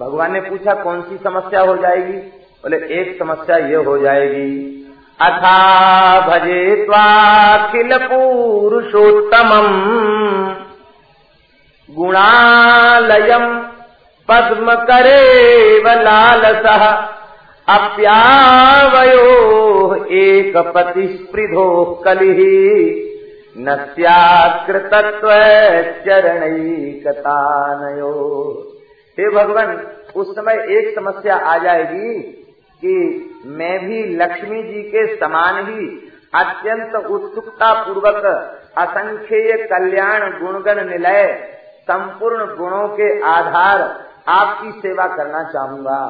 भगवान ने पूछा, कौन सी समस्या हो जाएगी? बोले, एक समस्या ये हो जाएगी। अथा भजे त्वाखिल पुरुषोत्तमम। गुणालयम पद्म करे लालस। अप्यावयो एक पति स्पृधो कलि। न सकृतत्व चरणैकतानयो हे भगवान, उस समय एक समस्या आ जाएगी कि मैं भी लक्ष्मी जी के समान ही अत्यंत उत्सुकता पूर्वक असंख्य कल्याण गुणगण निलय, संपूर्ण गुणों के आधार आपकी सेवा करना चाहूँगा।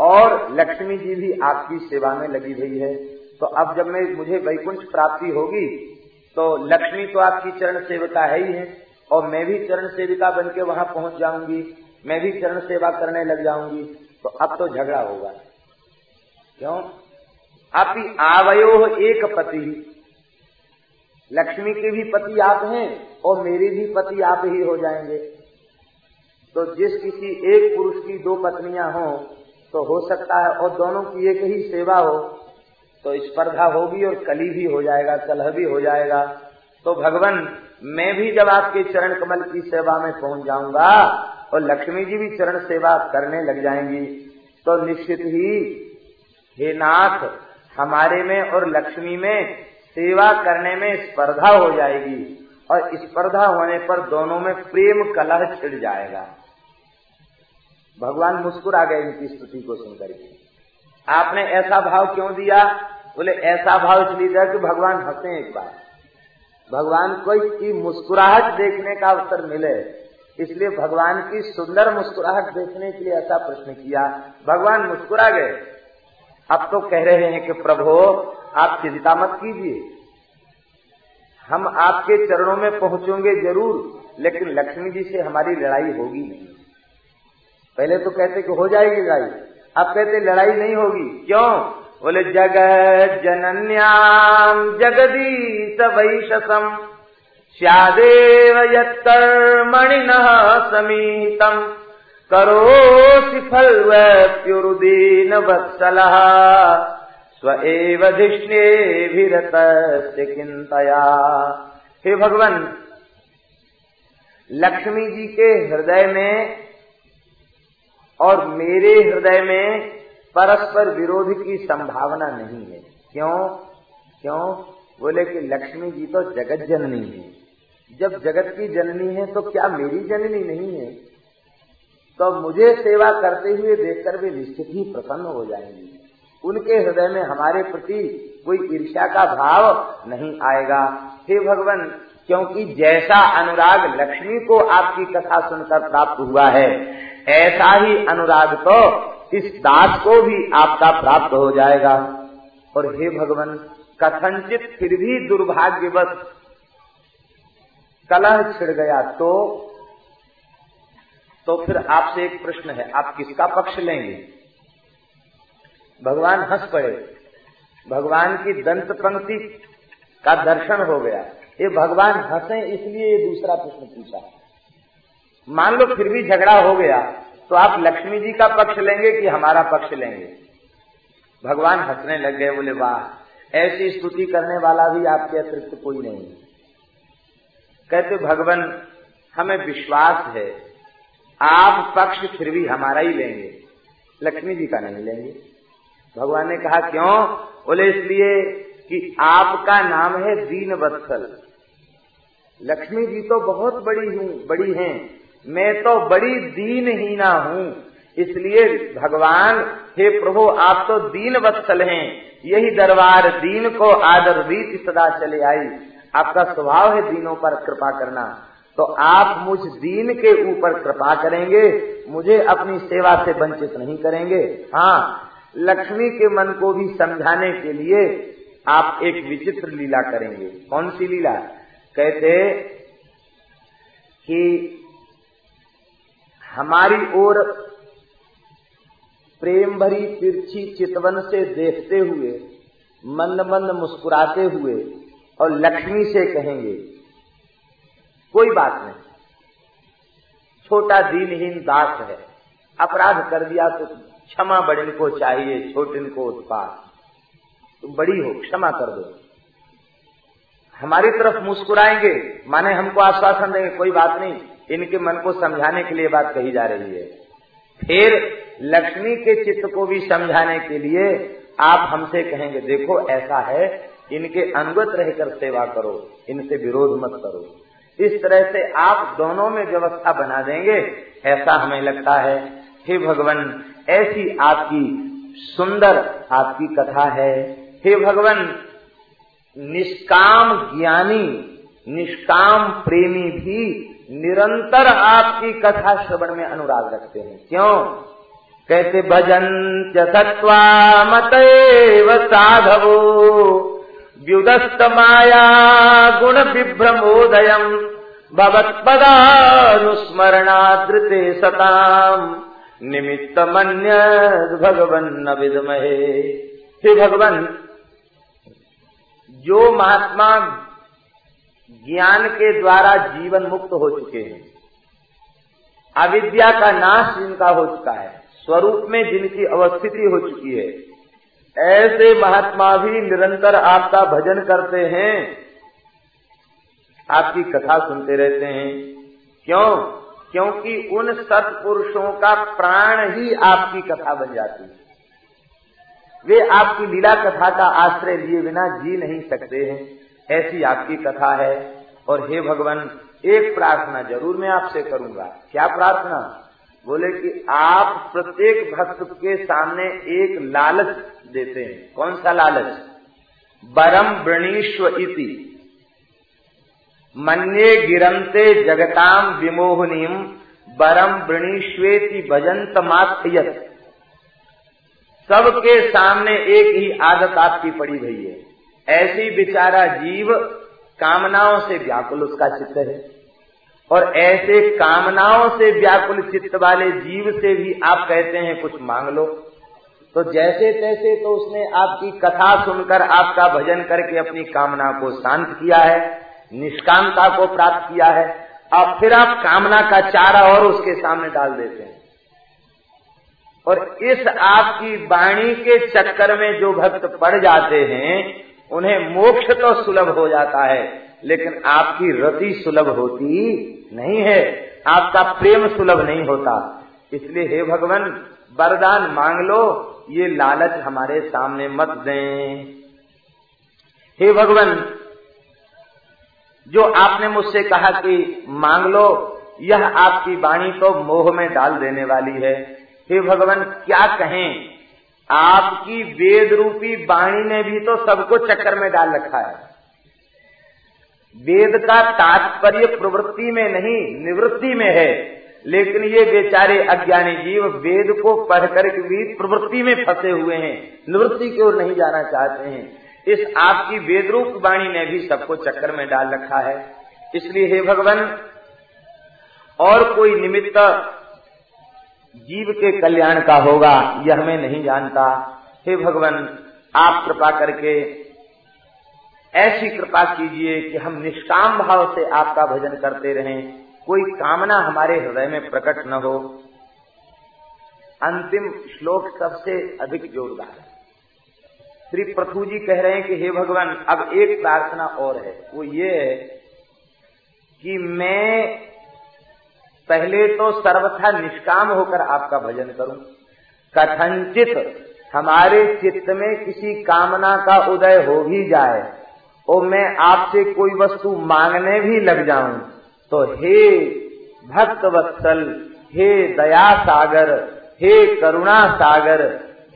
और लक्ष्मी जी भी आपकी सेवा में लगी हुई है। तो अब जब मैं, मुझे वैकुंठ प्राप्ति होगी तो लक्ष्मी तो आपकी चरण सेविका है ही है, और मैं भी चरण सेविका बन के वहाँ पहुँच जाऊँगी। मैं भी चरण सेवा करने लग जाऊँगी तो अब तो झगड़ा होगा। क्यों? आप ही आवयो एक पति। लक्ष्मी के भी पति आप हैं और मेरे भी पति आप ही हो जाएँगे। तो जिस किसी एक पुरुष की दो पत्नियाँ हों तो हो सकता है और दोनों की एक ही सेवा हो तो स्पर्धा होगी और कली भी हो जाएगा, कलह भी हो जाएगा। तो भगवान, मैं भी जब आपके चरण कमल की सेवा में पहुँच जाऊँगा और लक्ष्मी जी भी चरण सेवा करने लग जाएँगी। तो निश्चित ही, हे नाथ, हमारे में और लक्ष्मी में सेवा करने में स्पर्धा हो जाएगी और स्पर्धा होने पर दोनों में प्रेम कलह छिड़ जाएगा। भगवान मुस्कुरा गए इनकी स्तुति को सुनकर के। आपने ऐसा भाव क्यों दिया? बोले, ऐसा भाव इसलिए दिया कि भगवान हंसे एक बार। भगवान को की मुस्कुराहट देखने का अवसर मिले। इसलिए भगवान की सुंदर मुस्कुराहट देखने के लिए ऐसा प्रश्न किया, भगवान मुस्कुरा गए। अब तो कह रहे हैं कि, प्रभु, आप चिंता मत कीजिए। हम आपके चरणों में पहुँचेंगे ज़रूर, लेकिन लक्ष्मी जी से हमारी लड़ाई होगी नहीं। पहले तो कहते कि हो जाएगी लड़ाई, अब कहते लड़ाई नहीं होगी। क्यों? बोले, जगत जनन्याम जगदीश वैशसम। स्यादेव यत्कर्मणि न समीतम। करोसि फल्व्युरुदीन वत्सल। स्व धिष्णेभिरत चिंतया हे भगवान, लक्ष्मी जी के हृदय में और मेरे हृदय में परस्पर विरोध की संभावना नहीं है। क्यों? क्यों? बोले कि लक्ष्मी जी तो जगत जननी है। जब जगत की जननी है तो क्या मेरी जननी नहीं है? तो मुझे सेवा करते हुए देखकर वे निश्चित ही प्रसन्न हो जाएँगे। उनके हृदय में हमारे प्रति कोई ईर्ष्या का भाव नहीं आएगा। हे भगवान, क्योंकि जैसा अनुराग लक्ष्मी को आपकी कथा सुनकर प्राप्त हुआ है, ऐसा ही अनुराग तो इस दास को भी आपका प्राप्त हो जाएगा। और हे भगवान कथनचित फिर भी दुर्भाग्यवश कलह छिड़ गया तो तो फिर आपसे एक प्रश्न है, आप किसका पक्ष लेंगे? भगवान हंस पड़े। भगवान की दंत पंक्ति का दर्शन हो गया। ये भगवान हंसे, इसलिए ये दूसरा प्रश्न पूछा। मान लो फिर भी झगड़ा हो गया तो आप लक्ष्मी जी का पक्ष लेंगे कि हमारा पक्ष लेंगे? भगवान हंसने लग गए, बोले, वाह, ऐसी स्तुति करने वाला भी आपके अतिरिक्त कोई नहीं कहते, भगवान, हमें विश्वास है। आप पक्ष फिर भी हमारा ही लेंगे। लक्ष्मी जी का नहीं लेंगे। भगवान ने कहा, क्यों? बोले, इसलिए कि आपका नाम है दीन वत्सल लक्ष्मी जी तो बहुत बड़ी हूँ, बड़ी हैं। मैं तो बड़ी दीन ही। ना हूँ इसलिए भगवान, हे प्रभु, आप तो दीन वत्सल हैं। यही दरबार दीन को आदर रीति सदा चले आई। आपका स्वभाव है दीनों पर कृपा करना तो आप मुझ दीन के ऊपर कृपा करेंगे, मुझे अपनी सेवा से वंचित नहीं करेंगे। हाँ लक्ष्मी के मन को भी समझाने के लिए आप एक विचित्र लीला करेंगे। कौन सी लीला? कहते कि हमारी ओर प्रेम भरी तिरछी चितवन से देखते हुए, मंद मंद मुस्कुराते हुए और लक्ष्मी से कहेंगे, कोई बात नहीं। छोटा दीनहीन दास है, अपराध कर दिया तो क्षमा बड़िन को चाहिए छोटिन को उत्पाद। तुम तो बड़ी हो, क्षमा कर दो। हमारी तरफ़ मुस्कुराएँगे, माने हमको आश्वासन देंगे, कोई बात नहीं, इनके मन को समझाने के लिए बात कही जा रही है। फिर लक्ष्मी के चित्त को भी समझाने के लिए आप हमसे कहेंगे, देखो, ऐसा है इनके अनुगत रहकर सेवा करो, इनसे विरोध मत करो। इस तरह से आप दोनों में व्यवस्था बना देंगे, ऐसा हमें लगता है। हे भगवान, ऐसी आपकी सुंदर आपकी कथा है। हे भगवान, निष्काम ज्ञानी, निष्काम प्रेमी भी निरंतर आपकी कथा श्रवण में अनुराग रखते हैं। क्यों? कैसे भजन सत्वा मत साधवो। व्युदस्त माया गुण विभ्रमोदयम भगवत्पदानुस्मरणादृते सताम निमित्त मन्य भगवन न विदमहे हे भगवान, जो महात्मा ज्ञान के द्वारा जीवन मुक्त हो चुके हैं, अविद्या का नाश जिनका हो चुका है, स्वरूप में जिनकी अवस्थिति हो चुकी है ऐसे महात्मा भी निरंतर आपका भजन करते हैं। आपकी कथा सुनते रहते हैं। क्यों? क्योंकि उन सत्पुरुषों का प्राण ही आपकी कथा बन जाती है। वे आपकी लीला कथा का आश्रय लिए बिना जी नहीं सकते हैं। ऐसी आपकी कथा है। और हे भगवान, एक प्रार्थना ज़रूर मैं आपसे करूँगा। क्या प्रार्थना? बोले कि आप प्रत्येक भक्त के सामने एक लालच देते हैं। कौन सा लालच? बरम वृणीश्व इति। मन्ये गिरंते जगताम विमोहनीम बरम वृणीश्वेति भजंत मात सबके सामने एक ही आदत आपकी पड़ी हुई है। ऐसी बेचारा जीव कामनाओं से व्याकुल उसका चित्त है। और ऐसे कामनाओं से व्याकुल चित्त वाले जीव से भी आप कहते हैं, कुछ मांग लो। तो जैसे तैसे तो उसने आपकी कथा सुनकर, आपका भजन करके अपनी कामना को शांत किया है, निष्कामता को प्राप्त किया है। अब फिर आप कामना का चारा और उसके सामने डाल देते हैं। और इस आपकी वाणी के चक्कर में जो भक्त पड़ जाते हैं उन्हें मोक्ष तो सुलभ हो जाता है, लेकिन आपकी रति सुलभ होती नहीं है, आपका प्रेम सुलभ नहीं होता। इसलिए हे भगवान, वरदान मांग लो, ये लालच हमारे सामने मत दें। हे भगवान, जो आपने मुझसे कहा कि मांग लो, यह आपकी वाणी तो मोह में डाल देने वाली है। हे भगवान, क्या कहें? आपकी वेद रूपी वाणी ने भी तो सबको चक्कर में डाल रखा है। वेद का तात्पर्य प्रवृत्ति में नहीं, निवृत्ति में है। लेकिन ये बेचारे अज्ञानी जीव वेद को पढ़कर भी प्रवृत्ति में फंसे हुए हैं, निवृत्ति की ओर नहीं जाना चाहते हैं। इस आपकी वेदरूप वाणी ने भी सबको चक्कर में डाल रखा है। इसलिए हे भगवान, और कोई निमित्त जीव के कल्याण का होगा, यह हमें नहीं जानता। हे भगवान, आप कृपा करके ऐसी कृपा कीजिए कि हम निष्काम भाव से आपका भजन करते रहें। कोई कामना हमारे हृदय में प्रकट न हो। अंतिम श्लोक सबसे अधिक जोरदार है। श्री प्रथु जी कह रहे हैं कि, हे भगवान, अब एक प्रार्थना और है। वो ये है कि मैं पहले तो सर्वथा निष्काम होकर आपका भजन करूँ। कथनचित हमारे चित्त में किसी कामना का उदय हो भी जाए, और मैं आपसे कोई वस्तु मांगने भी लग जाऊँ तो हे भक्त वत्सल हे दया सागर हे करुणा सागर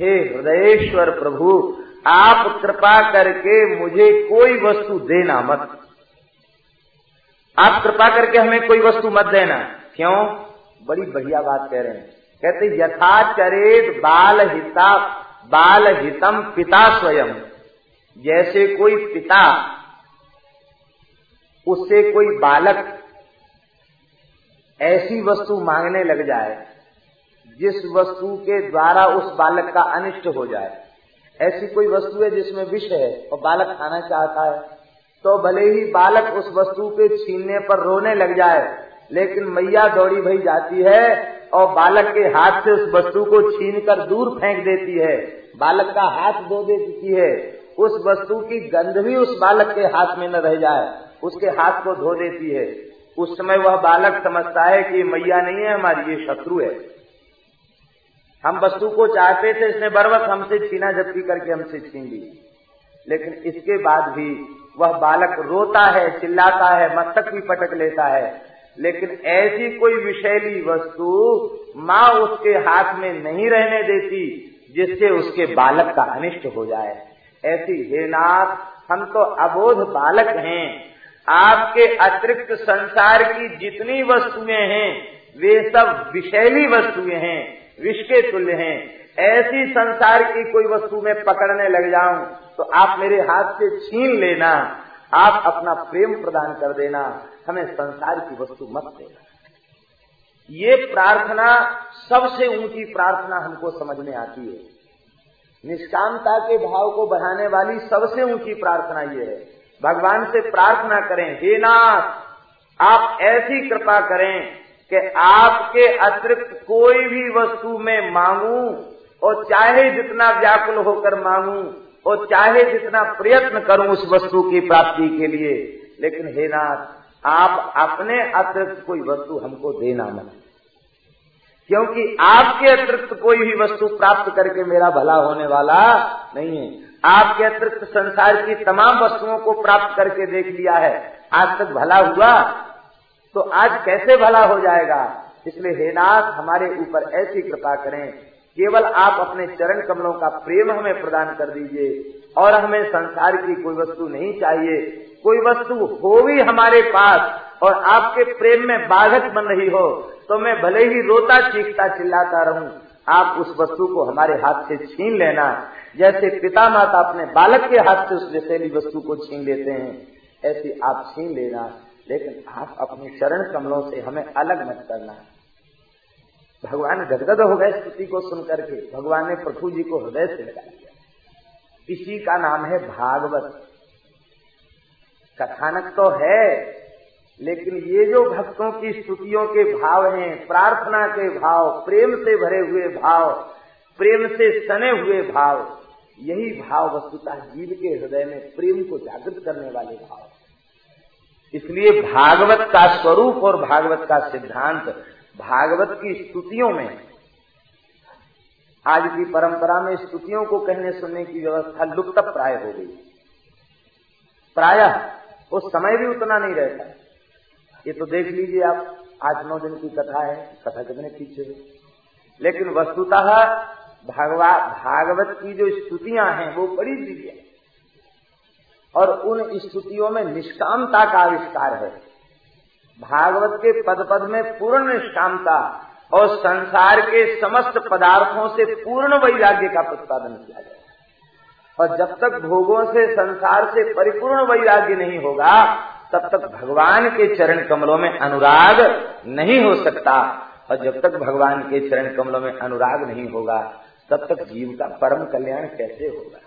हे हृदयेश्वर प्रभु, आप कृपा करके मुझे कोई वस्तु देना मत। आप कृपा करके हमें कोई वस्तु मत देना। क्यों? बड़ी बढ़िया बात कह रहे हैं। कहते यथाचरेत बाल हिता, बाल हितम पिता स्वयं। जैसे कोई पिता, उससे कोई बालक ऐसी वस्तु मांगने लग जाए, जिस वस्तु के द्वारा उस बालक का अनिष्ट हो जाए। ऐसी कोई वस्तु है जिसमें विष है और बालक खाना चाहता है तो भले ही बालक उस वस्तु के छीनने पर रोने लग जाए लेकिन मैया दौड़ी भई जाती है और बालक के हाथ से उस वस्तु को छीन कर दूर फेंक देती है। बालक का हाथ धो देती है। उस वस्तु की गंध भी उस बालक के हाथ में न रह जाए, उसके हाथ को धो देती है। उस समय वह बालक समझता है कि मैया नहीं है, हमारी ये शत्रु है। हम वस्तु को चाहते थे, इसने बरवत हमसे छीना, जबकि करके हमसे छीन ली। लेकिन इसके बाद भी वह बालक रोता है, चिल्लाता है, मस्तक भी पटक लेता है। लेकिन ऐसी कोई विषैली वस्तु माँ उसके हाथ में नहीं रहने देती, जिससे उसके बालक का अनिष्ट हो जाए। ऐसी, हे नाथ, हम तो अबोध बालक हैं। आपके अतिरिक्त संसार की जितनी वस्तुएँ हैं, वे सब विषैली वस्तुएँ हैं विष के तुल्य हैं। ऐसी संसार की कोई वस्तु में पकड़ने लग जाऊँ तो आप मेरे हाथ से छीन लेना, आप अपना प्रेम प्रदान कर देना। हमें संसार की वस्तु मत देना ये प्रार्थना सबसे ऊँची प्रार्थना हमको समझ में आती है। निष्कामता के भाव को बढ़ाने वाली सबसे ऊँची प्रार्थना ये है। भगवान से प्रार्थना करें, हे नाथ, आप ऐसी कृपा करें कि आपके अतिरिक्त कोई भी वस्तु में मांगू और चाहे जितना व्याकुल होकर मांगू और चाहे जितना प्रयत्न करूँ उस वस्तु की प्राप्ति के लिए। लेकिन हे नाथ आप अपने अतिरिक्त कोई वस्तु हमको देना मत। क्योंकि आपके अतिरिक्त कोई भी वस्तु प्राप्त करके मेरा भला होने वाला नहीं है। आपके अतिरिक्त संसार की तमाम वस्तुओं को प्राप्त करके देख लिया है। आज तक भला हुआ? तो आज कैसे भला हो जाएगा? इसलिए हे नाथ, हमारे ऊपर ऐसी कृपा करें। केवल आप अपने चरण कमलों का प्रेम हमें प्रदान कर दीजिए और हमें संसार की कोई वस्तु नहीं चाहिए। कोई वस्तु हो भी हमारे पास और आपके प्रेम में बाधक बन रही हो तो मैं भले ही रोता, चीखता, चिल्लाता रहूँ। आप उस वस्तु को हमारे हाथ से छीन लेना। जैसे पिता माता अपने बालक के हाथ से उस विषैली वस्तु को छीन लेते हैं, ऐसी आप छीन लेना। लेकिन आप अपने चरण कमलों से हमें अलग मत करना। भगवान गदगद हो गए स्तुति को सुनकर के। भगवान ने प्रभु जी को हृदय से लगा दिया। इसी का नाम है भागवत। कथानक तो है, लेकिन ये जो भक्तों की स्तुतियों के भाव हैं, प्रार्थना के भाव, प्रेम से भरे हुए भाव, प्रेम से सने हुए भाव, यही भाव वस्तुतः जीव के हृदय में प्रेम को जागृत करने वाले भाव इसलिए भागवत का स्वरूप और भागवत का सिद्धांत, भागवत की स्तुतियों में, आज की परंपरा में स्तुतियों को कहने सुनने की व्यवस्था लुप्त प्राय हो गई। प्रायः उस समय भी उतना नहीं रहता। ये तो देख लीजिए आप आठ नौ दिन की कथा है, कथा कितने पीछे है लेकिन वस्तुतः भगवा, भागवत की जो स्तुतियाँ हैं, वो बड़ी दिव्य और उन स्तुतियों में निष्कामता का आविष्कार है। भागवत के पद पद में पूर्ण निष्कामता और संसार के समस्त पदार्थों से पूर्ण वैराग्य का प्रतिपादन किया गया और जब तक भोगों से संसार से परिपूर्ण वैराग्य नहीं होगा, तब तक भगवान के चरण कमलों में अनुराग नहीं हो सकता। और जब तक भगवान के चरण कमलों में अनुराग नहीं होगा, तब तक जीव का परम कल्याण कैसे होगा?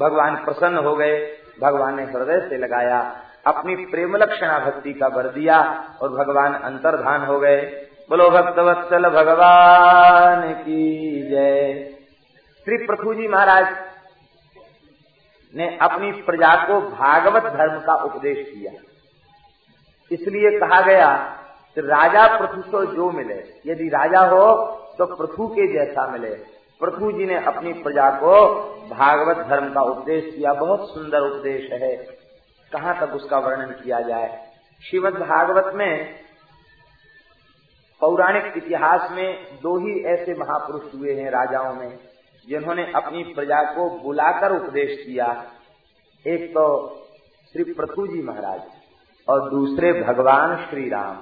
भगवान प्रसन्न हो गए, भगवान ने हृदय से लगाया, अपनी प्रेम लक्षणा भक्ति का बर दिया और भगवान अंतर्धान हो गए। बोलो भक्तवत्सल भगवान की जय। श्री प्रभु जी महाराज ने अपनी प्रजा को भागवत धर्म का उपदेश किया इसलिए कहा गया कि राजा पृथु को जो मिले, यदि राजा हो तो पृथु के जैसा मिले। पृथु जी ने अपनी प्रजा को भागवत धर्म का उपदेश किया बहुत सुंदर उपदेश है। कहाँ तक उसका वर्णन किया जाए? श्रीमद भागवत में पौराणिक इतिहास में दो ही ऐसे महापुरुष हुए हैं राजाओं में। जिन्होंने अपनी प्रजा को बुलाकर उपदेश किया, एक तो श्री प्रथु जी महाराज और दूसरे भगवान श्री राम।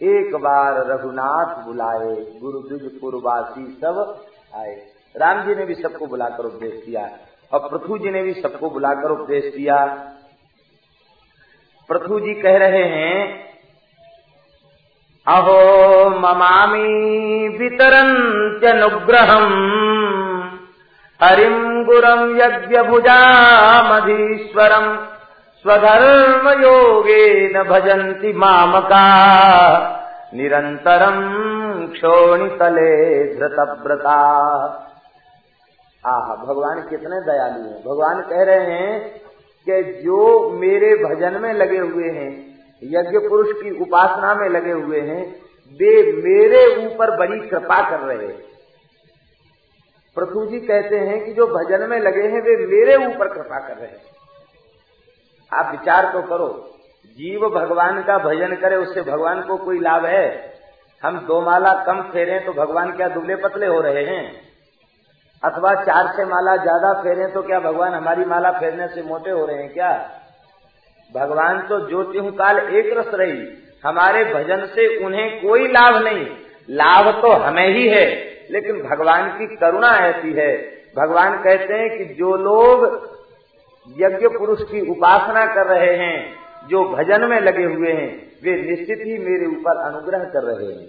एक बार रघुनाथ बुलाए गुरु दुजपुरवासी सब आए। राम जी ने भी सबको बुलाकर उपदेश किया और पृथु जी ने भी सबको बुलाकर उपदेश दिया पृथु जी कह रहे हैं अहो ममामि वितरन्त्यनुग्रहम्। हरिम् गुरम् यज्ञभुजामधीश्वरम्। स्वधर्मयोगेन भजन्ति मामका। निरंतरम क्षोणितले धृतव्रता। आह भगवान कितने दयालु हैं। भगवान कह रहे हैं कि जो मेरे भजन में लगे हुए हैं यज्ञ पुरुष की उपासना में लगे हुए हैं, वे मेरे ऊपर बड़ी कृपा कर रहे हैं। पृथु जी कहते हैं कि जो भजन में लगे हैं, वे मेरे ऊपर कृपा कर रहे हैं। आप विचार तो करो, जीव भगवान का भजन करे, उससे भगवान को कोई लाभ है? हम दो माला कम फेरे तो भगवान क्या दुबले पतले हो रहे हैं? अथवा चार से माला ज़्यादा फेरे तो क्या भगवान हमारी माला फेरने से मोटे हो रहे हैं क्या? भगवान तो ज्योति काल एक रस रही। हमारे भजन से उन्हें कोई लाभ नहीं। लाभ तो हमें ही है, लेकिन भगवान की करुणा ऐसी है। भगवान कहते हैं कि जो लोग यज्ञ पुरुष की उपासना कर रहे हैं, जो भजन में लगे हुए हैं, वे निश्चित ही मेरे ऊपर अनुग्रह कर रहे हैं।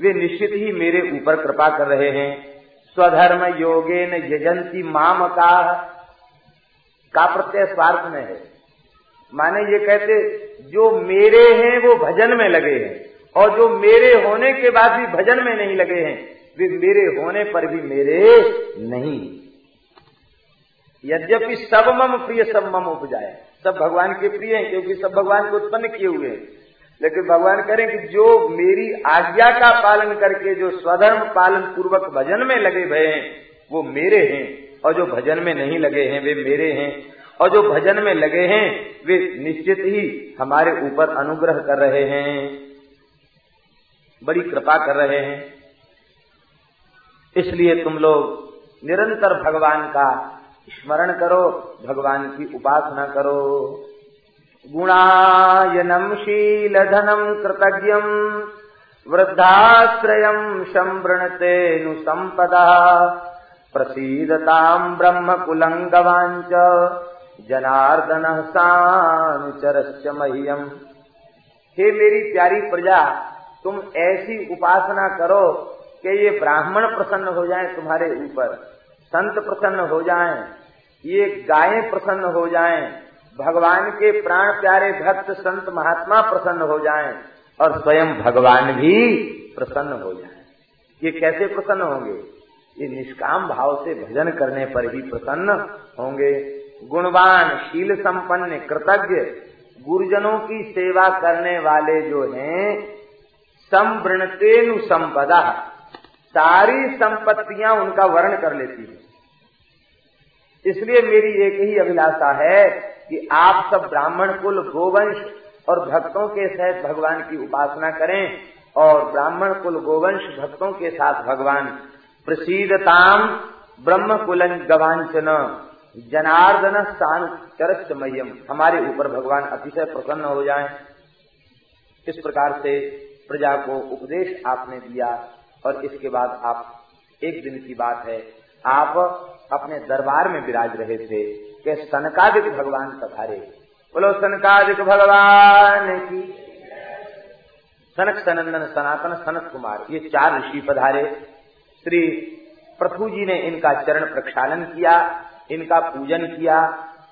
वे निश्चित ही मेरे ऊपर कृपा कर रहे हैं। स्वधर्म योगे न यजंती माम का प्रत्यय स्वार्थ में है। माने ये कहते, जो मेरे हैं वो भजन में लगे हैं, और जो मेरे होने के बाद भी भजन में नहीं लगे हैं, वे मेरे होने पर भी मेरे नहीं। यद्यपि सब मम प्रिय, सब मम उपजाए। सब भगवान के प्रिय हैं, क्योंकि सब भगवान को उत्पन्न किए हुए हैं। लेकिन भगवान करें कि जो मेरी आज्ञा का पालन करके, जो स्वधर्म पालन पूर्वक भजन में लगे भय हैं, वो मेरे हैं, और जो भजन में नहीं लगे हैं, वे मेरे हैं। और जो भजन में लगे हैं, वे निश्चित ही हमारे ऊपर अनुग्रह कर रहे हैं। बड़ी कृपा कर रहे हैं। इसलिए तुम लोग निरंतर भगवान का स्मरण करो, भगवान की उपासना करो। गुणायनम शील धनम कृतज्ञ वृद्धाश्रय संवृणते नु संपदा प्रसीदताम ब्रह्म कुलंगवांच जनार्दन सानुचरश्च मह्यम। हे मेरी प्यारी प्रजा, तुम ऐसी उपासना करो कि ये ब्राह्मण प्रसन्न हो जाएँ तुम्हारे ऊपर, संत प्रसन्न हो जाएँ, ये गायें प्रसन्न हो जाएँ, भगवान के प्राण प्यारे भक्त संत महात्मा प्रसन्न हो जाएँ, और स्वयं भगवान भी प्रसन्न हो जाए। ये कैसे प्रसन्न होंगे? ये निष्काम भाव से भजन करने पर ही प्रसन्न होंगे। गुणवान, शील संपन्न, कृतज्ञ, गुरुजनों की सेवा करने वाले जो हैं, संवृणतेनु संपदा। सारी संपत्तियाँ उनका वर्ण कर लेती है। इसलिए मेरी एक ही अभिलाषा है कि आप सब ब्राह्मण कुल, गोवंश और भक्तों के सहित भगवान की उपासना करें और ब्राह्मण कुल, गोवंश भक्तों के साथ भगवान प्रसिदताम ब्रह्म कुल गवांचन जनार्दन स्थान मह्यम हमारे ऊपर भगवान अतिशय प्रसन्न हो जाएँ। इस प्रकार से प्रजा को उपदेश आपने दिया और इसके बाद आप, एक दिन की बात है, आप अपने दरबार में विराज रहे थे। कि सनकादिक भगवान पधारे। बोलो सनकादिक भगवान की सनक सनंदन सनातन सनत कुमार, ये चार ऋषि पधारे। श्री प्रथु जी ने इनका चरण प्रक्षालन किया। इनका पूजन किया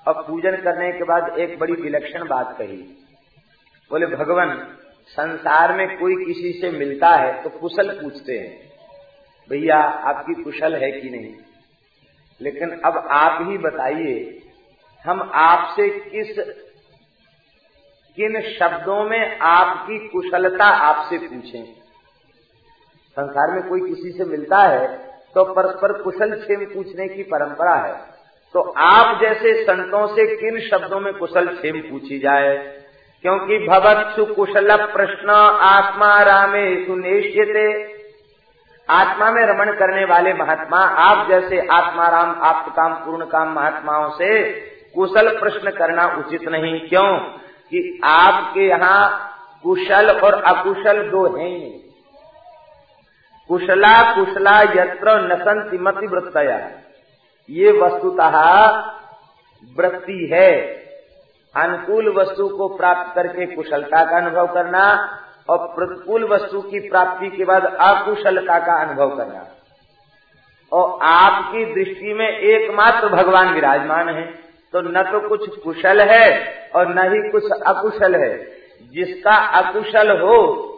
और पूजन करने के बाद एक बड़ी विलक्षण बात कही। बोले, भगवान, संसार में कोई किसी से मिलता है तो कुशल पूछते हैं, भैया, आपकी कुशल है कि नहीं? लेकिन अब आप ही बताइए, हम आपसे किस, किन शब्दों में आपकी कुशलता आपसे पूछें? संसार में कोई किसी से मिलता है तो परस्पर कुशल क्षेम पूछने की परंपरा है। तो आप जैसे संतों से किन शब्दों में कुशल क्षेम पूछी जाए? क्योंकि भवत्सु कुशल प्रश्न आत्मा रामे सुनिश्चित आत्मा में रमण करने वाले महात्मा, आप जैसे आत्माराम आप काम, पूर्ण काम महात्माओं से कुशल प्रश्न करना उचित नहीं। क्यों? कि आपके यहाँ कुशल और अकुशल दो हैं कुशला कुशला यत्र नसंति मति वृत्तया ये वस्तुतः वृत्ति है। अनुकूल वस्तु को प्राप्त करके कुशलता का अनुभव करना और प्रतिकूल वस्तु की प्राप्ति के बाद अकुशलता का अनुभव करना। और आपकी दृष्टि में एकमात्र भगवान विराजमान है तो न तो कुछ कुशल है और न ही कुछ अकुशल है। जिसका अकुशल हो,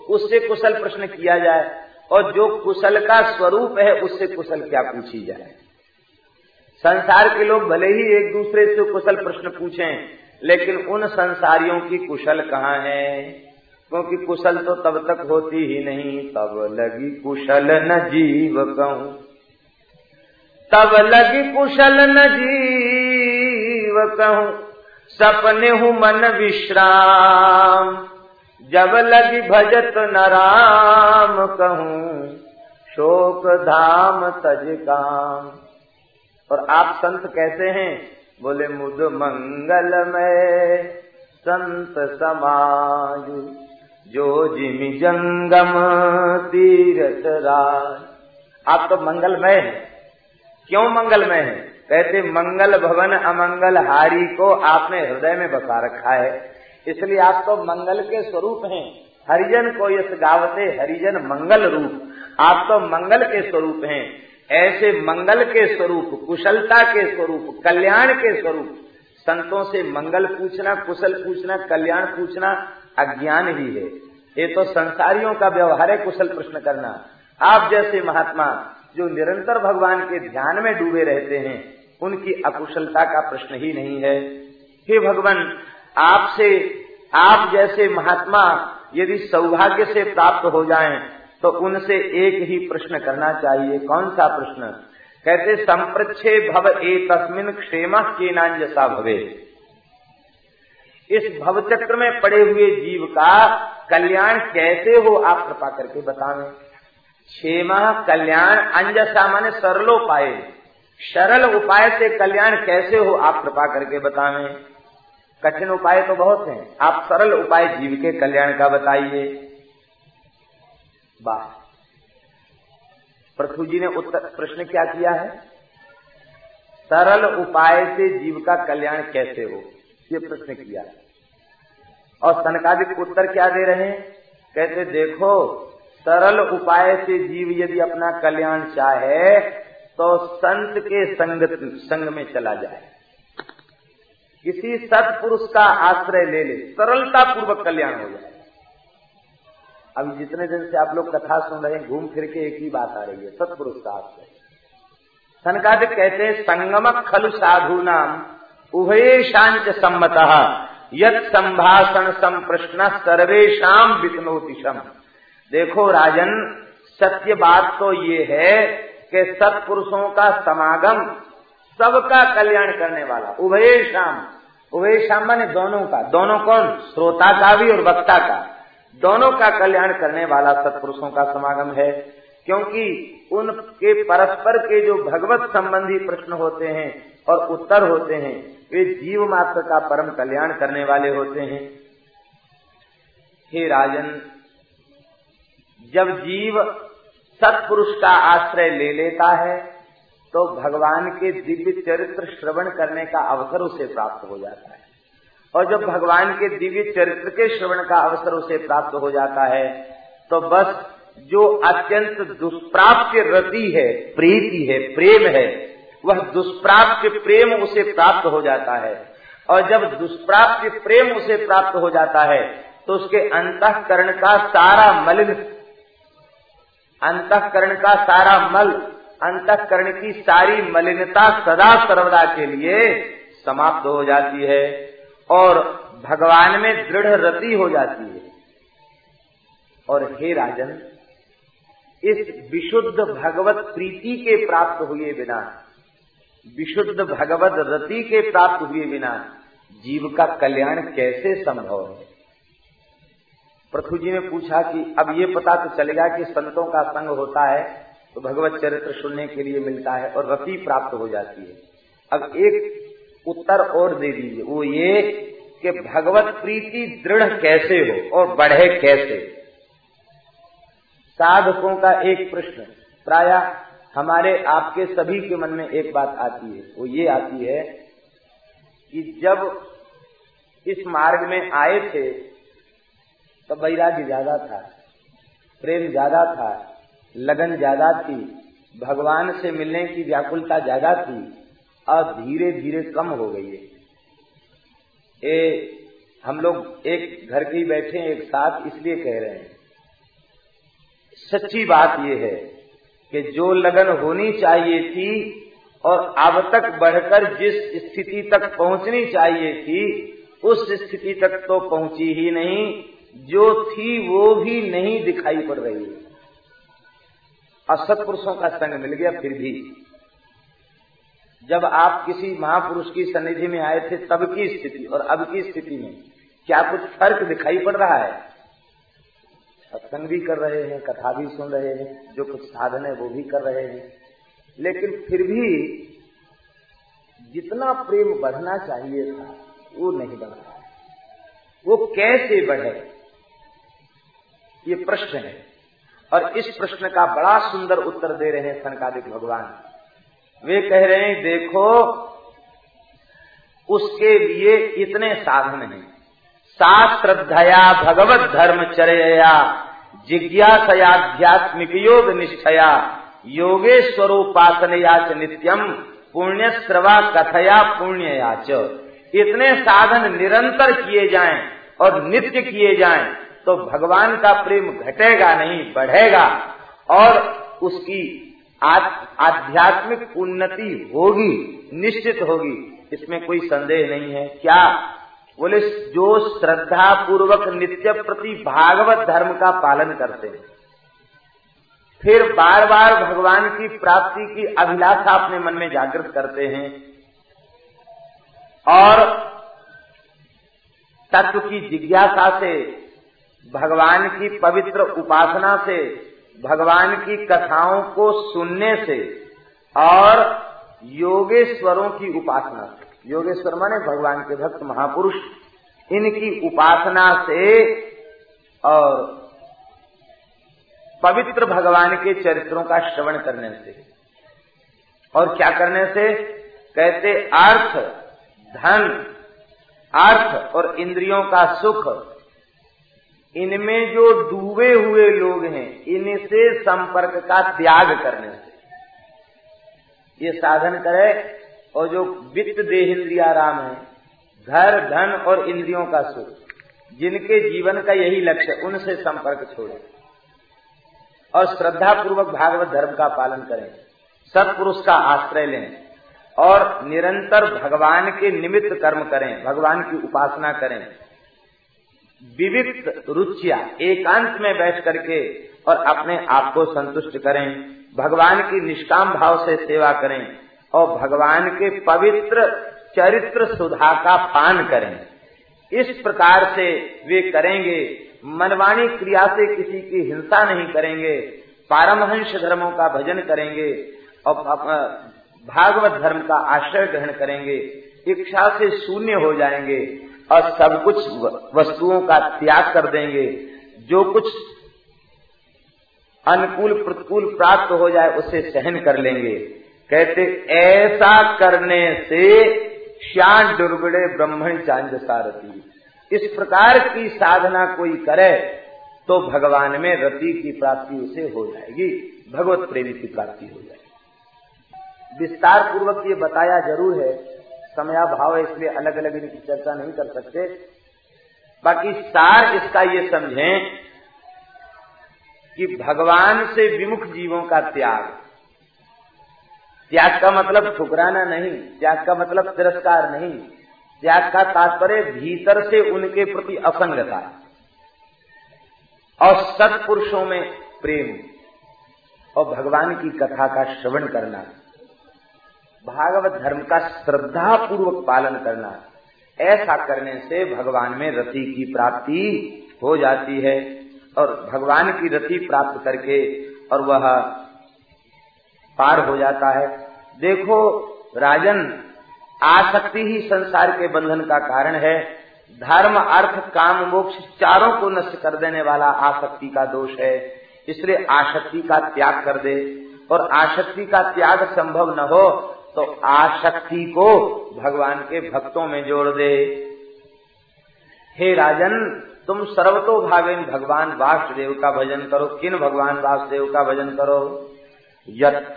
उससे कुशल प्रश्न किया जाए और जो कुशल का स्वरूप है, उससे कुशल क्या पूछी जाए। संसार के लोग भले ही एक दूसरे से कुशल प्रश्न पूछें, लेकिन उन संसारियों की कुशल कहाँ है? क्योंकि कुशल तो तब तक होती ही नहीं, तब लगी कुशल न जीव कहूँ। तब लगी कुशल न जीव कहूँ, सपने हूँ मन विश्राम। जब लगी भजत न राम कहूँ, शोक धाम तज काम। और आप संत कैसे हैं? बोले मुद मंगल में संत समाज जो जिमि जंगम तीरथ राज आप तो मंगलमय है। क्यों मंगलमय है? कहते, मंगल भवन अमंगल हारी को आपने हृदय में बसा रखा है। इसलिए आप तो मंगल के स्वरूप हैं। हरिजन को यश गावते हरिजन मंगल रूप। आप तो मंगल के स्वरूप हैं। ऐसे मंगल के स्वरूप, कुशलता के स्वरूप, कल्याण के स्वरूप, संतों से मंगल पूछना, कुशल पूछना, कल्याण पूछना अज्ञान ही है। ये तो संसारियों का व्यवहार है कुशल प्रश्न करना। आप जैसे महात्मा, जो निरंतर भगवान के ध्यान में डूबे रहते हैं, उनकी अकुशलता का प्रश्न ही नहीं है। हे भगवान, आपसे, आप जैसे महात्मा, यदि सौभाग्य से प्राप्त हो जाएँ तो उनसे एक ही प्रश्न करना चाहिए। कौन सा प्रश्न? कहते, संप्रच्छे भव ए तस्मिन क्षेम के नांजसा भवे इस भव चक्र में पड़े हुए जीव का कल्याण कैसे हो, आप कृपा करके बतावें क्षेम कल्याण अंजसा माने सरलोपाय। सरल उपाय से कल्याण कैसे हो, आप कृपा करके बतावें कठिन उपाय तो बहुत हैं। आप सरल उपाय जीव के कल्याण का बताइए। वाह पृथ्वी जी ने उत्तर प्रश्न क्या किया है? सरल उपाय से जीव का कल्याण कैसे हो? ये प्रश्न किया। और सनकादिक उत्तर क्या दे रहे हैं? कहते, देखो, सरल उपाय से जीव यदि अपना कल्याण चाहे तो संत के संग संग में चला जाए। किसी सत्पुरुष का आश्रय ले ले सरलता पूर्वक कल्याण हो जाए। अभी जितने दिन से आप लोग कथा सुन रहे हैं, घूम फिर के एक ही बात आ रही है, सतपुरुष का आश्रय सनकादिक कहते हैं संगम खलु साधु नाम उभयेशांच सम्मत यद संभाषण संप्रश्न सर्वेशम विष्णोतिशम देखो राजन, सत्य बात तो ये है कि सत्पुरुषों का समागम सबका कल्याण करने वाला, उभय शाम। उभय शाम माने दोनों का। दोनों कौन? श्रोता का भी और वक्ता का। दोनों का कल्याण करने वाला सत्पुरुषों का समागम है, क्योंकि उनके परस्पर के जो भगवत संबंधी प्रश्न होते हैं और उत्तर होते हैं, वे जीव मात्र का परम कल्याण करने वाले होते हैं। हे राजन, जब जीव सत्पुरुष का आश्रय ले लेता है तो भगवान के दिव्य चरित्र श्रवण करने का अवसर उसे प्राप्त हो जाता है। और जब भगवान के दिव्य चरित्र के श्रवण का अवसर उसे प्राप्त हो जाता है तो बस जो अत्यंत दुष्प्राप्य रति है, प्रीति है, प्रेम है, वह दुष्प्राप्य प्रेम उसे प्राप्त हो जाता है। और जब दुष्प्राप्य प्रेम उसे प्राप्त हो जाता है तो उसके अंतकरण का सारा मलिन अंतकरण का सारा मल, अंतकरण की सारी मलिनता सदा सर्वदा के लिए समाप्त हो जाती है। और भगवान में दृढ़ रति हो जाती है। और हे राजन, इस विशुद्ध भगवत प्रीति के प्राप्त हुए बिना, विशुद्ध भगवत रति के प्राप्त हुए बिना जीव का कल्याण कैसे संभव है? पृथ्वी जी ने पूछा कि अब ये पता तो चलेगा कि संतों का संग होता है तो भगवत चरित्र सुनने के लिए मिलता है और रति प्राप्त हो जाती है। अब एक उत्तर और दे दीजिए। वो ये कि भगवत प्रीति दृढ़ कैसे हो और बढ़े कैसे? साधकों का एक प्रश्न। प्राय हमारे, आपके सभी के मन में एक बात आती है। वो ये आती है कि जब इस मार्ग में आए थे तो वैराग्य ज़्यादा था, प्रेम ज़्यादा था, लगन ज़्यादा थी, भगवान से मिलने की व्याकुलता ज़्यादा थी। अब धीरे धीरे कम हो गई है। ए, हम लोग एक घर के ही बैठे एक साथ इसलिए कह रहे हैं। सच्ची बात यह है कि जो लगन होनी चाहिए थी और अब तक बढ़कर जिस स्थिति तक पहुंचनी चाहिए थी, उस स्थिति तक तो पहुँची ही नहीं। जो थी वो भी नहीं दिखाई पड़ रही है। असत्पुरुषों का संग मिल गया, फिर भी। जब आप किसी महापुरुष की सन्निधि में आए थे तब की स्थिति और अब की स्थिति में क्या कुछ फ़र्क दिखाई पड़ रहा है? सत्संग भी कर रहे हैं, कथा भी सुन रहे हैं, जो कुछ साधन है वो भी कर रहे हैं। लेकिन फिर भी जितना प्रेम बढ़ना चाहिए था, वो नहीं बढ़ रहा वो कैसे बढ़े? ये प्रश्न है। और इस प्रश्न का बड़ा सुंदर उत्तर दे रहे हैं सनकादिक भगवान। वे कह रहे हैं, देखो, उसके लिए इतने साधन हैं। शास्त्रधया भगवत धर्म धर्मचर्या जिज्ञासयाध्यात्मिक योग निष्ठया योगेश्वरोपासनया च नित्यम पुण्य श्रवा कथया पुण्ययाच। इतने साधन निरंतर किए जाएँ और नित्य किए जाएँ तो भगवान का प्रेम घटेगा नहीं, बढ़ेगा, और उसकी आध्यात्मिक उन्नति होगी, निश्चित होगी। इसमें कोई संदेह नहीं है। क्या? बोले, जो श्रद्धा पूर्वक नित्य प्रति भागवत धर्म का पालन करते हैं, फिर बार बार भगवान की प्राप्ति की अभिलाषा अपने मन में जागृत करते हैं, और तत्व की जिज्ञासा से, भगवान की पवित्र उपासना से भगवान की कथाओं को सुनने से और योगेश्वरों की उपासना योगेश्वर माने भगवान के भक्त महापुरुष। इनकी उपासना से और पवित्र भगवान के चरित्रों का श्रवण करने से। और क्या करने से? कहते अर्थ, धन, अर्थ और इंद्रियों का सुख इनमें जो डूबे हुए लोग हैं, इनसे संपर्क का त्याग करने से। ये साधन करे, और जो वित्त देह इंद्रिया राम है, घर, धन और इंद्रियों का सुख, जिनके जीवन का यही लक्ष्य, उनसे संपर्क छोड़े। और श्रद्धा पूर्वक भागवत धर्म का पालन करें। सत्पुरुष का आश्रय लें, और निरंतर भगवान के निमित्त कर्म करें, भगवान की उपासना करें। विविध रुचिया एकांत में बैठ करके और अपने आप को संतुष्ट करें, भगवान की निष्काम भाव से सेवा करें और भगवान के पवित्र चरित्र सुधा का पान करें। इस प्रकार से वे करेंगे, मनवाणी क्रिया से किसी की हिंसा नहीं करेंगे, पारमहंस धर्मों का भजन करेंगे और भागवत धर्म का आश्रय ग्रहण करेंगे, इच्छा से शून्य हो जाएँगे और सब कुछ वस्तुओं का त्याग कर देंगे। जो कुछ अनुकूल प्रतिकूल प्राप्त हो जाए, उसे सहन कर लेंगे। कहते, ऐसा करने से श्याम दुर्गुड़े ब्रह्मण चाँद सारथी। इस प्रकार की साधना कोई करे तो भगवान में रति की प्राप्ति उसे हो जाएगी। भगवत प्रेमी की प्राप्ति हो जाएगी। विस्तार पूर्वक ये बताया ज़रूर है समयाभाव है, इसलिए अलग अलग इनकी चर्चा नहीं कर सकते। बाकी सार इसका ये समझें कि भगवान से विमुख जीवों का त्याग। त्याग का मतलब ठुकराना नहीं, त्याग का मतलब तिरस्कार नहीं। त्याग का तात्पर्य भीतर से उनके प्रति असंगता और सत्पुरुषों में प्रेम और भगवान की कथा का श्रवण करना। भागवत धर्म का श्रद्धा पूर्वक पालन करना, ऐसा करने से भगवान में रति की प्राप्ति हो जाती है और भगवान की रति प्राप्त करके और वह पार हो जाता है। देखो, राजन, आसक्ति ही संसार के बंधन का कारण है। धर्म, अर्थ, काम, मोक्ष चारों को नष्ट कर देने वाला आसक्ति का दोष है। इसलिए आसक्ति का त्याग कर दे और आसक्ति का त्याग संभव न हो तो आशक्ति को भगवान के भक्तों में जोड़ दे। हे राजन, तुम सर्वतो भावेन भगवान वासुदेव का भजन करो। किन भगवान वासुदेव का भजन करो? यद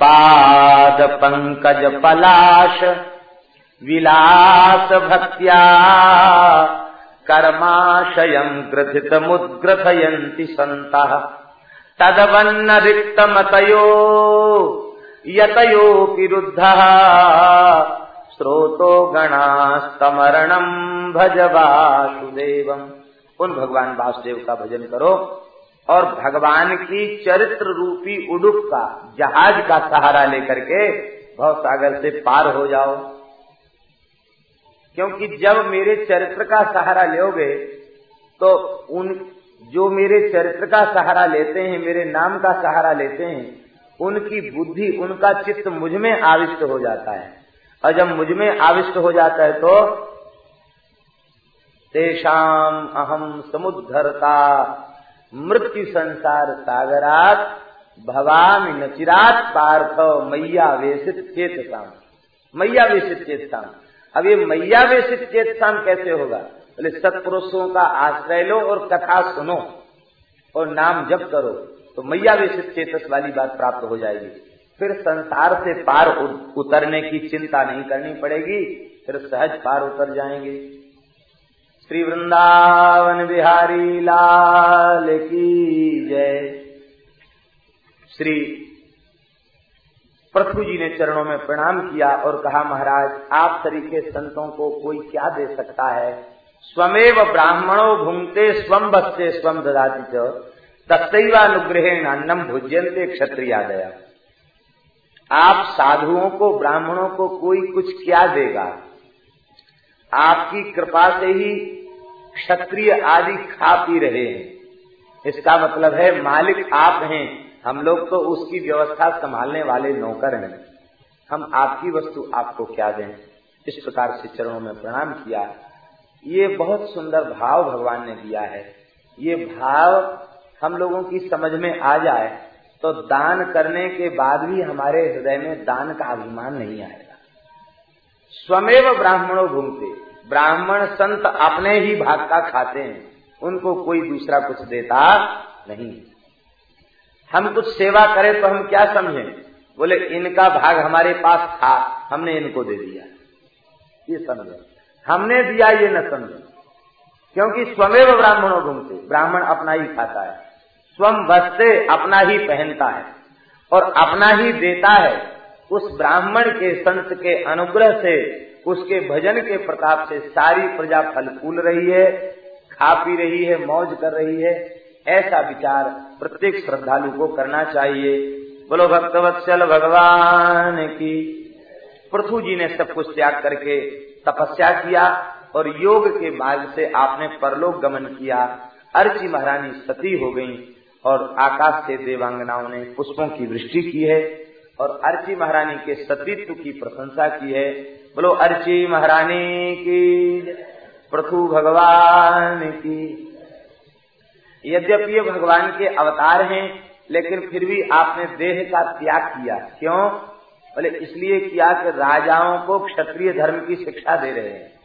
पंकज पलाश, विलास भक्त्या, कर्माशयं ग्रथित मुद्ग्रथयन्ति संता तदवन्न रिक्तमतयो यतयो विरुद्ध। स्रोतो गणास्तमरणम भज वासुदेवम। उन भगवान वासुदेव का भजन करो और भगवान की चरित्र रूपी उडुप का, जहाज़ का सहारा लेकर के भव सागर से पार हो जाओ। क्योंकि जब मेरे चरित्र का सहारा लोगे तो उन, जो मेरे चरित्र का सहारा लेते हैं, मेरे नाम का सहारा लेते हैं उनकी बुद्धि, उनका चित्त मुझमें आविष्ट हो जाता है। और जब मुझमें आविष्ट हो जाता है तो तेषाम अहम समुद्धरता। मृत्यु संसार सागरात भवामी नचिरात पार्थ मैया वेशित चेतसाम। मैया वेशित चेतसाम। अब ये मैया वेशित चेतसाम कैसे होगा? बोले, सत्पुरुषों का आश्रय लो और कथा सुनो और नाम जप करो। तो मैया वेशित चेतस वाली बात प्राप्त हो जाएगी। फिर संसार से पार उतरने की चिंता नहीं करनी पड़ेगी, फिर सहज पार उतर जाएँगे। श्री वृंदावन बिहारी लाल की जय। श्री पृथ्वी जी ने चरणों में प्रणाम किया और कहा, महाराज, आप तरीके संतों को कोई क्या दे सकता है? स्वमेव ब्राह्मणों भूंगते स्वम बसते स्वम ददाती तत्वानुग्रहण अन्नम भुज्यंते क्षत्रियादया। आप साधुओं को, ब्राह्मणों को कोई कुछ क्या देगा? आपकी कृपा से ही क्षत्रिय आदि खा पी रहे हैं। इसका मतलब है, मालिक आप हैं, हम लोग तो उसकी व्यवस्था संभालने वाले नौकर हैं। हम आपकी वस्तु आपको क्या दें? इस प्रकार से चरणों में प्रणाम किया। ये बहुत सुंदर भाव भगवान ने दिया है। ये भाव हम लोगों की समझ में आ जाए तो दान करने के बाद भी हमारे हृदय में दान का अभिमान नहीं आएगा। स्वमेव ब्राह्मणों घूमते ब्राह्मण संत अपने ही भाग का खाते हैं। उनको कोई दूसरा कुछ देता नहीं। हम कुछ सेवा करें तो हम क्या समझें? बोले, इनका भाग हमारे पास था, हमने इनको दे दिया। ये समझे। हमने दिया, ये न समझे। क्योंकि स्वमेव ब्राह्मणों घूमते। ब्राह्मण अपना ही खाता है। स्वम बसते अपना ही पहनता है और अपना ही देता है। उस ब्राह्मण के संत के अनुग्रह से, उसके भजन के प्रताप से सारी प्रजा फल फूल रही है, खा पी रही है, मौज कर रही है। ऐसा विचार प्रत्येक श्रद्धालु को करना चाहिए। बोलो, भक्तवत्सल भगवान की। पृथु जी ने सब कुछ त्याग करके तपस्या किया। और योग के मार्ग से आपने परलोक गमन किया। अर्ची महारानी सती हो गई और आकाश से देवांगनाओं ने पुष्पों की वृष्टि की है और अर्ची महारानी के सतीत्व की प्रशंसा की है। बोलो, अर्ची महारानी की प्रथु भगवान की यद्यपि ये भगवान के अवतार हैं, लेकिन फिर भी आपने देह का त्याग किया। क्यों? बोले, इसलिए किया कि राजाओं को क्षत्रिय धर्म की शिक्षा दे रहे हैं।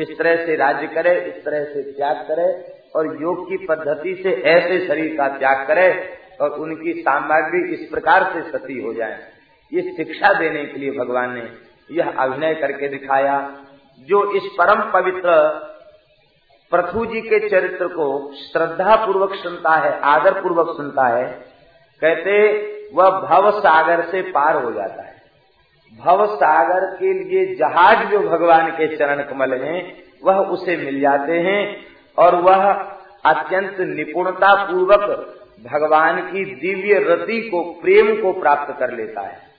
इस तरह से राज्य करे, इस तरह से त्याग करे और योग की पद्धति से ऐसे शरीर का त्याग करे और उनकी सामग्री इस प्रकार से सती हो जाए। ये शिक्षा देने के लिए भगवान ने यह अभिनय करके दिखाया, जो इस परम पवित्र प्रथु जी के चरित्र को श्रद्धा पूर्वक सुनता है आदर पूर्वक सुनता है, कहते वह भव सागर से पार हो जाता है। भव सागर के लिए जहाज़ जो भगवान के चरण कमल हैं, वह उसे मिल जाते हैं और वह अत्यंत निपुणता पूर्वक भगवान की दिव्य रति को, प्रेम को प्राप्त कर लेता है।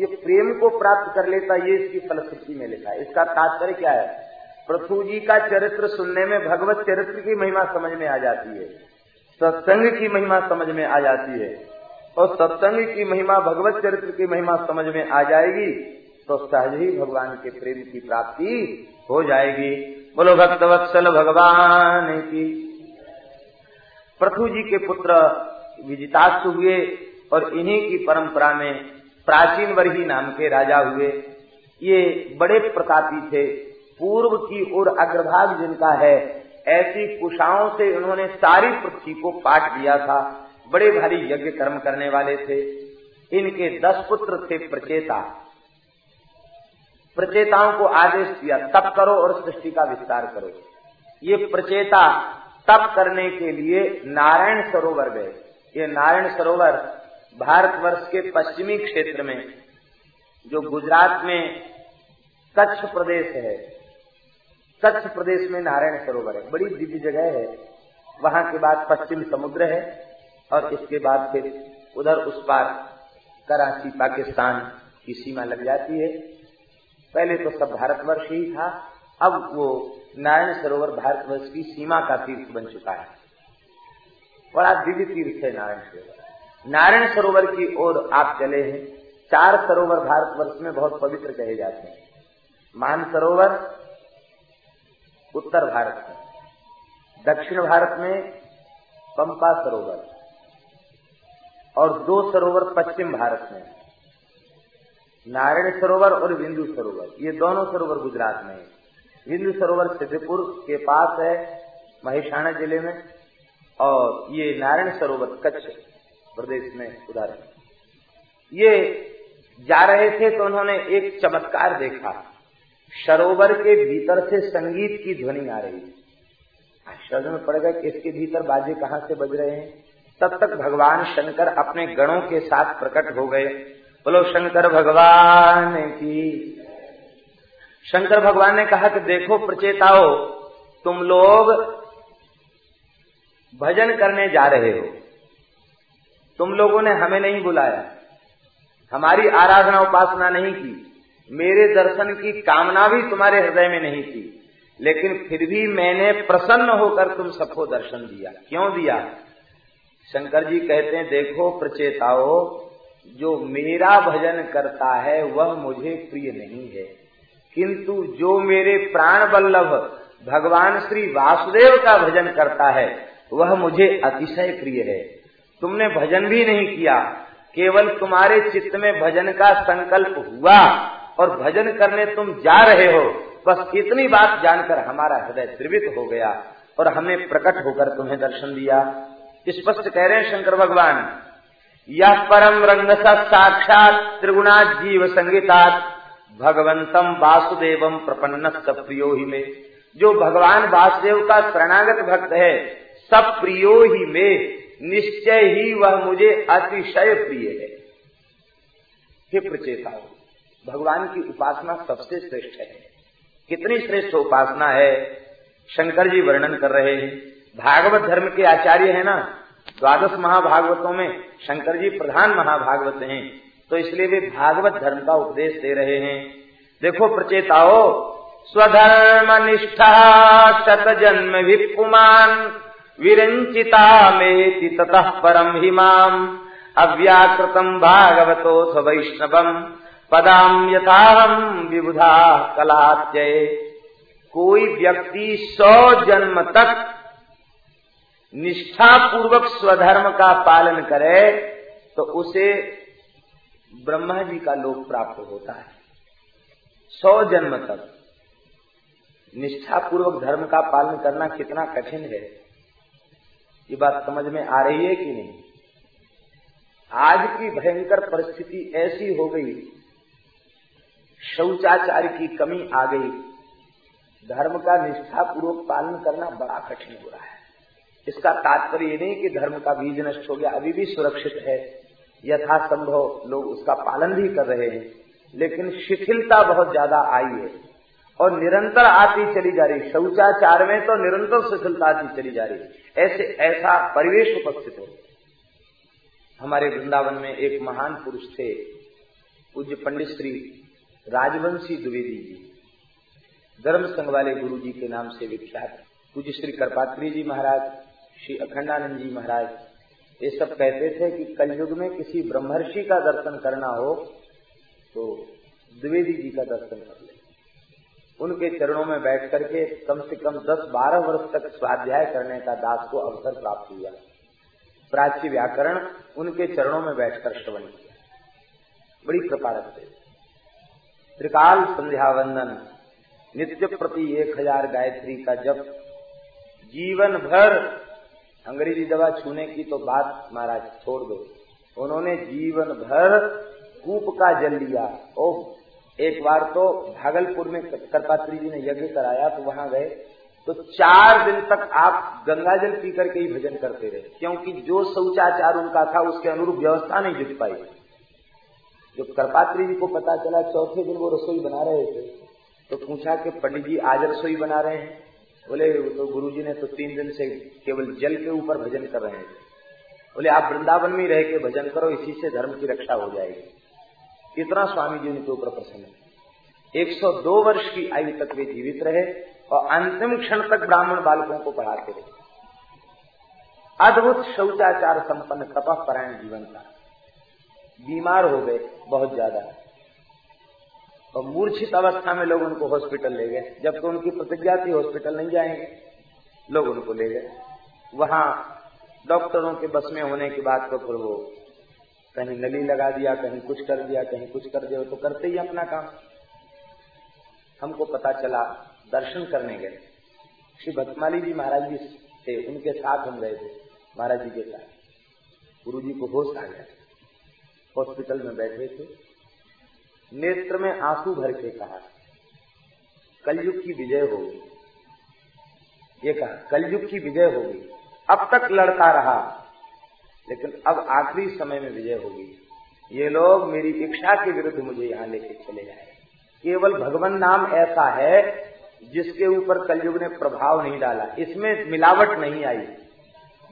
ये प्रेम को प्राप्त कर लेता ये इसकी फलश्रुति में लिखा है। इसका तात्पर्य क्या है? पृथु जी का चरित्र सुनने में भगवत चरित्र की महिमा समझ में आ जाती है। सत्संग की महिमा समझ में आ जाती है। और सत्संग की महिमा, भगवत चरित्र की महिमा समझ में आ जाएगी तो सहज ही भगवान के प्रेम की प्राप्ति हो जाएगी। बोलो, भक्त वत्सल भगवान की। पृथु जी के पुत्र विजितासु हुए और इन्हीं की परंपरा में प्राचीन वर्ही नाम के राजा हुए। ये बड़े प्रतापी थे। पूर्व की ओर अग्रभाग जिनका है, ऐसी कुशाओं से उन्होंने सारी पृथ्वी को पाट दिया था। बड़े भारी यज्ञ कर्म करने वाले थे। इनके दस पुत्र थे प्रचेता। प्रचेताओं को आदेश दिया, तप करो और सृष्टि का विस्तार करो। ये प्रचेता तप करने के लिए नारायण सरोवर गए। ये नारायण सरोवर भारतवर्ष के पश्चिमी क्षेत्र में, जो गुजरात में कच्छ प्रदेश है। कच्छ प्रदेश में नारायण सरोवर है। बड़ी दिव्य जगह है। वहाँ के बाद पश्चिम समुद्र है। और इसके बाद फिर उधर उस पार कराची, पाकिस्तान की सीमा लग जाती है। पहले तो सब भारतवर्ष ही था, अब वो नारायण सरोवर भारतवर्ष की सीमा का तीर्थ बन चुका है। बड़ा दिव्य तीर्थ है नारायण सरोवर। नारायण सरोवर की ओर आप चले हैं, चार सरोवर भारतवर्ष में बहुत पवित्र कहे जाते हैं। मान सरोवर उत्तर भारत में, दक्षिण भारत में पंपा सरोवर। और दो सरोवर पश्चिम भारत में। नारायण सरोवर और बिंदु सरोवर। ये दोनों सरोवर गुजरात में है। बिंदु सरोवर सिद्धपुर के पास है, महेशाणा ज़िले में, और ये नारायण सरोवर कच्छ प्रदेश में उधर ये जा रहे थे तो उन्होंने एक चमत्कार देखा। सरोवर के भीतर से संगीत की ध्वनि आ रही है आश्चर्य में पड़ गया कि इसके भीतर बाजे कहाँ से बज रहे हैं। तब तक भगवान शंकर अपने गणों के साथ प्रकट हो गए। बोलो, शंकर भगवान की। शंकर भगवान ने कहा कि देखो प्रचेताओ, तुम लोग भजन करने जा रहे हो। तुम लोगों ने हमें नहीं बुलाया। हमारी आराधना उपासना नहीं की। मेरे दर्शन की कामना भी तुम्हारे हृदय में नहीं थी। लेकिन फिर भी मैंने प्रसन्न होकर तुम सबको दर्शन दिया। क्यों दिया? शंकर जी कहते हैं, देखो प्रचेताओ, जो मेरा भजन करता है, वह मुझे प्रिय नहीं है। किंतु जो मेरे प्राण बल्लभ भगवान श्री वासुदेव का भजन करता है, वह मुझे अतिशय प्रिय है। तुमने भजन भी नहीं किया, केवल तुम्हारे चित्त में भजन का संकल्प हुआ, और भजन करने तुम जा रहे हो। बस इतनी बात जानकर हमारा हृदय त्रिवित हो गया, और हमने प्रकट होकर तुम्हें दर्शन दिया। स्पष्ट कह रहे हैं शंकर भगवान। यह परम रंग साक्षात त्रिगुणा जीव संगीतात भगवंतम वासुदेवम प्रपन्न प्रियो ही में। जो भगवान वासुदेव का शरणागत भक्त है, सब प्रियो ही में। निश्चय ही वह मुझे अतिशय प्रिय है। हे प्रचेता, भगवान की उपासना सबसे श्रेष्ठ है। कितनी श्रेष्ठ उपासना है, शंकर जी वर्णन कर रहे हैं। भागवत धर्म के आचार्य है ना, द्वादश महाभागवतों में शंकर जी प्रधान महाभागवत हैं तो इसलिए वे भागवत धर्म का उपदेश दे रहे हैं। देखो प्रचेताओ स्वधर्म निष्ठा शत जन्म विपुमान विरंचिता में ततः परम हिमाम अव्याकृतम भागवतो वैष्णवम पदाम यथाहम विबुधा कलात्यय। कोई व्यक्ति सौ जन्म तक निष्ठा पूर्वक स्वधर्म का पालन करे तो उसे ब्रह्मा जी का लोक प्राप्त होता है। सौ जन्म तक। निष्ठा पूर्वक धर्म का पालन करना कितना कठिन है? ये बात समझ में आ रही है कि नहीं? आज की भयंकर परिस्थिति ऐसी हो गई शौचाचार की कमी आ गई। धर्म का निष्ठा पूर्वक पालन करना बड़ा कठिन हो रहा है। इसका तात्पर्य नहीं कि धर्म का बीज नष्ट हो गया, अभी भी सुरक्षित है। यथासंभव लोग उसका पालन भी कर रहे हैं, लेकिन शिथिलता बहुत ज़्यादा आई है और निरंतर आती चली जा रही शौचाचार में तो निरंतर शिथिलता आती चली जा रही ऐसे, ऐसा परिवेश उपस्थित हो। हमारे वृंदावन में एक महान पुरुष थे, पूज्य पंडित श्री राजवंशी द्विवेदी जी। धर्म संघ वाले गुरु जी के नाम से विख्यात पूज्य श्री कर्पात्री जी महाराज श्री अखंडानंद जी महाराज, ये सब कहते थे कि कलयुग में किसी ब्रह्मर्षि का दर्शन करना हो तो द्विवेदी जी का दर्शन कर ले। उनके चरणों में बैठ करके कम से कम 10-12 वर्ष तक स्वाध्याय करने का दास को अवसर प्राप्त हुआ। प्राच्य व्याकरण उनके चरणों में बैठकर श्रवण किया। बड़ी कृपा रखते त्रिकाल संध्या वंदन नित्य प्रति एक हज़ार गायत्री का जप जीवन भर अंग्रेज़ी दवा छूने की तो बात महाराज छोड़ दो। उन्होंने जीवन भर कूप का जल लिया। ओ एक बार तो भागलपुर में करपात्री जी ने यज्ञ कराया तो वहाँ गए। तो चार दिन तक आप गंगा जल पी करके ही भजन करते रहे, क्योंकि जो शौचाचार उनका था, उसके अनुरूप व्यवस्था नहीं जुट पाई। जब करपात्री जी को पता चला, चौथे दिन वो रसोई बना रहे थे तो पूछा कि पंडित जी आज रसोई बना रहे हैं? बोले तो गुरु जी ने तो तीन दिन से केवल जल के ऊपर भजन कर रहे हैं बोले, आप वृंदावन में रह के भजन करो, इसी से धर्म की रक्षा हो जाएगी। इतना स्वामी जी उनके ऊपर प्रसन्न है। 102 वर्ष की आयु तक वे जीवित रहे और अंतिम क्षण तक ब्राह्मण बालकों को पढ़ाते रहे। अद्भुत शौचाचार संपन्न तपह परायण जीवन का बीमार हो गए बहुत ज़्यादा। और मूर्छित अवस्था में लोग उनको हॉस्पिटल ले गए जब तो उनकी प्रतिज्ञा थी हॉस्पिटल नहीं जाएँगे, लोग उनको ले गए। वहाँ डॉक्टरों के बस में होने के बाद तो फिर वो कहीं नली लगा दिया, कहीं कुछ कर दिया, कहीं कुछ कर दिया तो करते ही अपना काम। हमको पता चला, दर्शन करने गए। श्री भक्तमाली जी महाराज जी थे, उनके साथ हम गए थे, महाराज जी के साथ। गुरु जी को होश आ गया। हॉस्पिटल में बैठे थे। नेत्र में आँसू भर के कहा, कलयुग की विजय होगी। ये कहा, कलयुग की विजय होगी। अब तक लड़ता रहा, लेकिन अब आखिरी समय में विजय होगी। ये लोग मेरी इच्छा के विरुद्ध मुझे यहाँ लेके चले जाए। केवल भगवान नाम ऐसा है, जिसके ऊपर कलयुग ने प्रभाव नहीं डाला। इसमें मिलावट नहीं आई।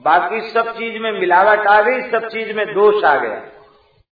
बाकी सब चीज़ में मिलावट आ गई, सब चीज़ में दोष आ गया।